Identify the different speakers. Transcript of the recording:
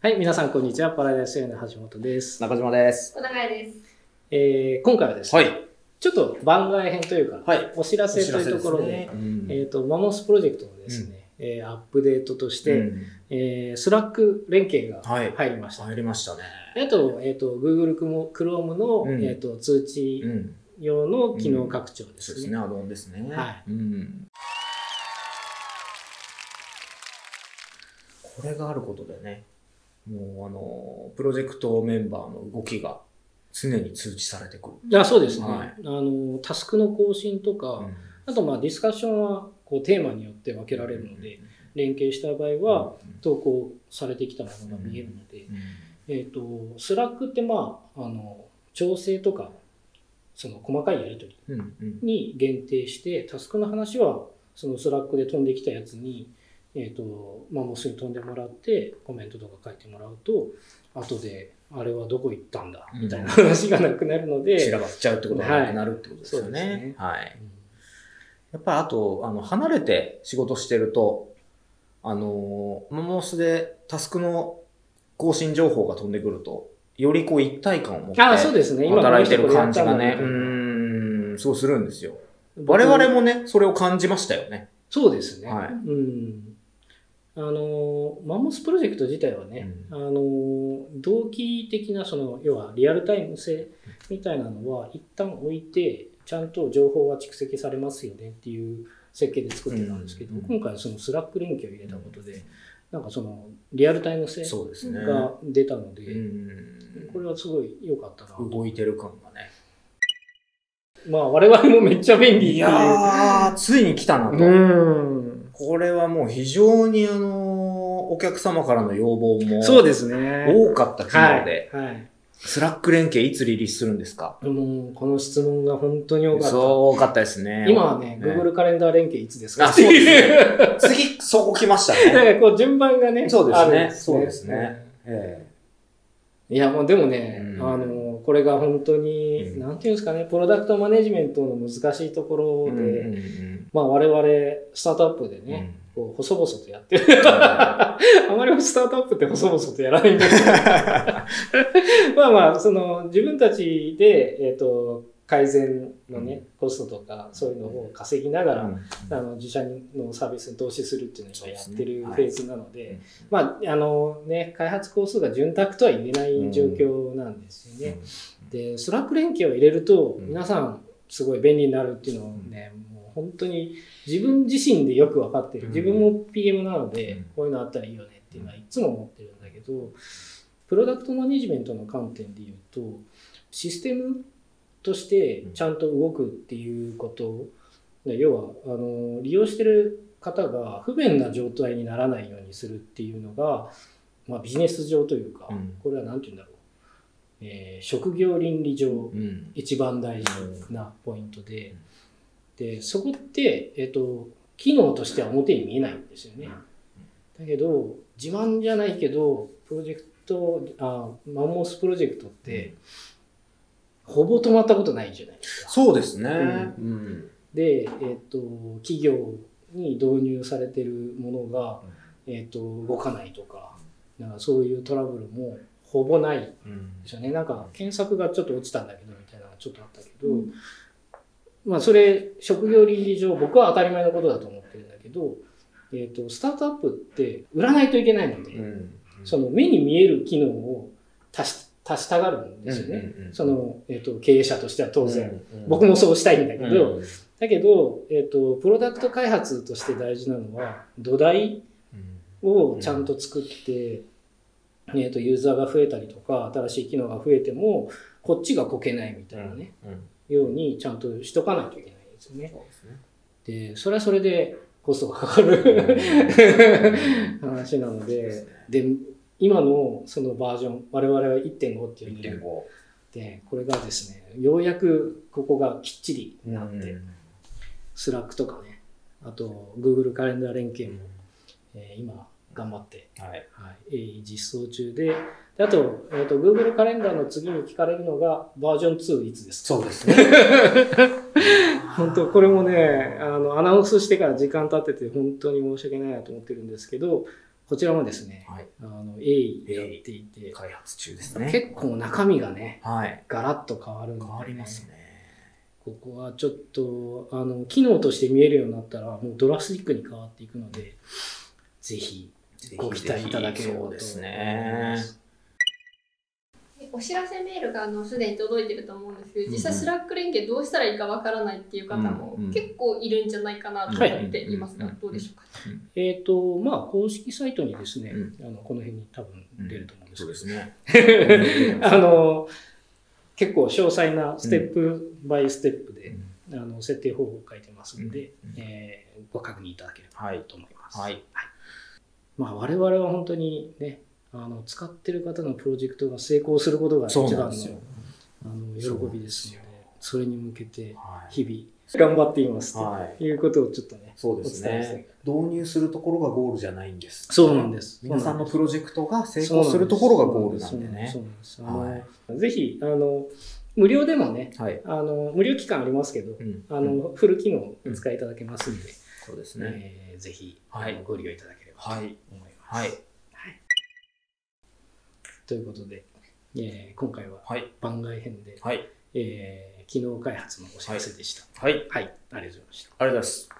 Speaker 1: はい、皆さんこんにちは。パラダイス ウェア の橋本です。
Speaker 2: 中島です。
Speaker 3: 小長井です。
Speaker 1: えー、今回はですね、
Speaker 2: はい。
Speaker 1: ちょっと番外編というか、
Speaker 2: はい。
Speaker 1: お知らせというところで、
Speaker 2: うん
Speaker 1: えっ、と、マンモスプロジェクトのですね、えーアップデートとして、
Speaker 2: うん
Speaker 1: えー、 Slack 連携が
Speaker 2: はい
Speaker 1: 入りました。
Speaker 2: 入りましたね。
Speaker 1: であと、えっ、と、Google Chrome の、
Speaker 2: うん
Speaker 1: えっ、と、通知
Speaker 2: うん。
Speaker 1: 用の機能拡張ですね。
Speaker 2: そうですね。アドオンですね。
Speaker 1: はい。
Speaker 2: うん。これがあることでね、もうあの、プロジェクトメンバーの動きが常に通知されてくる。
Speaker 1: あそうですね、
Speaker 2: はい。
Speaker 1: あの。タスクの更新とか、
Speaker 2: うん。
Speaker 1: あと、まあ、ディスカッションはこうテーマによって分けられるので、、連携した場合は、投稿されてきたものが見えるので、
Speaker 2: うん。
Speaker 1: えっ、と、 Slack ってまあ、あの、調整とか、その細かいやり取り
Speaker 2: うんうん。
Speaker 1: に限定して、タスクの話は、その Slack で飛んできたやつに、えっ、と、マンモスに飛んでもらって、コメントとか書いてもらうと、後で、あれはどこ行ったんだ、みたいな 話がなくなるので、
Speaker 2: 散らばっちゃうってことがなくなるってことですよ
Speaker 1: はい
Speaker 2: ね
Speaker 1: ね。
Speaker 2: はい。
Speaker 1: うん
Speaker 2: やっぱりあと、あの、離れて仕事してると、あの、マンモスでタスクの更新情報が飛んでくると、よりこう一体感を持って
Speaker 1: あそうですね。今
Speaker 2: 働いてる感じがね、う
Speaker 1: この人これやったん
Speaker 2: そうするんですよ。
Speaker 1: 僕
Speaker 2: 我々もね、それを感じましたよね。
Speaker 1: そうですね。
Speaker 2: はい
Speaker 1: うん。あの、マンモスプロジェクト自体はね、
Speaker 2: う
Speaker 1: あの、同期的な、その、要はリアルタイム性みたいなのは、一旦置いて、ちゃんと情報が蓄積されますよねっていう設計で作ってたんですけど、
Speaker 2: うん
Speaker 1: 今回はその Slack 連携を入れたことで、なんかその、リアルタイム性。が出たの
Speaker 2: う
Speaker 1: で、
Speaker 2: ん
Speaker 1: これはすごい良かったなと。
Speaker 2: 動いてる感がね。
Speaker 1: まあ、我々もめっちゃ便利い
Speaker 2: やー、ついに来たなと。
Speaker 1: うん。
Speaker 2: これはもう非常にあの、お客様からの要望も
Speaker 1: そうですね。
Speaker 2: 多かった機能で、
Speaker 1: はい。はい
Speaker 2: Slack 連携いつリリースするんですか？
Speaker 1: もう、この質問が本当に多かった。
Speaker 2: そう、多かったですね。
Speaker 1: 今はね、Google カレンダー連携いつですか？
Speaker 2: あ、そうですね。次、そこ来ました
Speaker 1: だか
Speaker 2: ね。
Speaker 1: ら こう順番がね、
Speaker 2: そうですねそうですね。え
Speaker 1: いや、もうでもね、
Speaker 2: うん。
Speaker 1: あの、これが本当に、
Speaker 2: うん。
Speaker 1: なんていうんですかね、プロダクトマネジメントの難しいところで、
Speaker 2: えうんうんうん。
Speaker 1: まあ我々、スタートアップでね、こう細々とやってる。
Speaker 2: うん。
Speaker 1: あまりスタートアップって細々とやらないんだけど。まあまあ、その自分たちで、えっ、と、改善のね、コストとか、そういうのを稼ぎながら、
Speaker 2: うん。
Speaker 1: あの自社のサービスに投資するっていうのを今やってるフェーズなので、まあ、あのね、開発工数が潤沢とは言えない状況なんですよね。で、 Slack 連携を入れると、
Speaker 2: うん。
Speaker 1: 皆さんすごい便利になるっていうのをね、もう本当に自分自身でよく分かってる。
Speaker 2: うん。
Speaker 1: 自分も PM なので
Speaker 2: うん、
Speaker 1: こういうのあったらいいよねっていうのはいつも思ってるんだけど、プロダクトマネジメントの観点で言うと、システムとしてちゃんと動くっていうこと、要はあの利用してる方が不便な状態にならないようにするっていうのが、まあ、ビジネス上というか、
Speaker 2: うん。
Speaker 1: これは何て言うんだろう、えー職業倫理上
Speaker 2: うん。
Speaker 1: 一番大事なポイントで、でそこって、えっと機能としては表に見えないんですよね。だけど自慢じゃないけどプロジェクトあマンモスプロジェクトって、ほぼ止まったことないじゃないですか。
Speaker 2: そうですね。
Speaker 1: う
Speaker 2: うん
Speaker 1: で、えっと企業に導入されてるものが、えっと動かないとかなんかそういうトラブルもほぼないですよね。なんか検索がちょっと落ちたんだけどみたいなのがちょっとあったけど、まあそれ職業倫理上僕は当たり前のことだと思ってるんだけど、えっとスタートアップって売らないといけないので、
Speaker 2: うん
Speaker 1: その目に見える機能を足し足したがるんですよね。その、えっと経営者としては当然、
Speaker 2: うん
Speaker 1: 僕もそうしたいんだけど、
Speaker 2: うん
Speaker 1: だけど、えっとプロダクト開発として大事なのは土台をちゃんと作って、えー、とユーザーが増えたりとか新しい機能が増えてもこっちがこけないみたいなね、
Speaker 2: うん
Speaker 1: ようにちゃんとしとかないといけないですよね。
Speaker 2: で
Speaker 1: それはそれでコストがかかる 話なのでで今のそのバージョン我々は1.5っていうので
Speaker 2: 1.5
Speaker 1: でこれがですねようやくここがきっちりなって、 Slack とかねあと Google カレンダー連携も、えー今頑張って
Speaker 2: はい。
Speaker 1: はい、実装中で、であと,、えー、と、Google カレンダーの次に聞かれるのが、バージョン2いつですか？
Speaker 2: そうですね。
Speaker 1: 本当、これもね、あの、アナウンスしてから時間経ってて、本当に申し訳ないなと思ってるんですけど、こちらもですね、
Speaker 2: はい。
Speaker 1: あの、鋭意やっていて、
Speaker 2: 開発中ですね。
Speaker 1: 結構中身がね、
Speaker 2: はい。
Speaker 1: ガラッと変わるんで、
Speaker 2: 変わりますね。
Speaker 1: ここはちょっと、あの、機能として見えるようになったら、もうドラスティックに変わっていくので、ぜひご期待いただければと思います。
Speaker 3: お知らせメールがあのすでに届いてると思うんですけど、実際
Speaker 2: うん。うん
Speaker 3: Slack 連携どうしたらいいかわからないっていう方も
Speaker 2: うんうん
Speaker 3: 結構いるんじゃないかなと思っていますが、
Speaker 2: はい。
Speaker 3: どうでしょうか？
Speaker 1: えっ、と、まあ、公式サイトにですね、
Speaker 2: う
Speaker 1: あのこの辺に多分出ると思うんです
Speaker 2: そう
Speaker 1: けど、
Speaker 2: ですね。
Speaker 1: あの、結構詳細なステップバイステップで、
Speaker 2: うん。
Speaker 1: あの設定方法を書いてますので、
Speaker 2: うん
Speaker 1: えーご確認いただければ
Speaker 2: はい。
Speaker 1: と思います。
Speaker 2: はい。
Speaker 1: まあ、我々は本当にね、あの使ってる方のプロジェクトが成功することが一番の。あの喜びですので、それに向けて
Speaker 2: はい。
Speaker 1: 日々頑張っています
Speaker 2: はい
Speaker 1: ということをちょっとね、
Speaker 2: そうですね。導入するところがゴールじゃないんです。
Speaker 1: そうなんです。
Speaker 2: 皆さんのプロジェクトが成功するところがゴールなんでね
Speaker 1: そう。なんです。
Speaker 2: はい
Speaker 1: ぜひ、あの、無料でもね、
Speaker 2: はい。
Speaker 1: あの、無料期間ありますけど、
Speaker 2: うん
Speaker 1: あの、フル機能お使いいただけますんで、
Speaker 2: そうですね。
Speaker 1: えーぜひ、
Speaker 2: はい
Speaker 1: ご利用いただければと
Speaker 2: はい。
Speaker 1: 思います。
Speaker 2: はい。
Speaker 1: ということで、えー今回は
Speaker 2: はい。
Speaker 1: 番外編で、
Speaker 2: はい。
Speaker 1: えー機能開発のお知らせでした。
Speaker 2: はい。
Speaker 1: はい、ありがとうございました。
Speaker 2: ありがとうございます。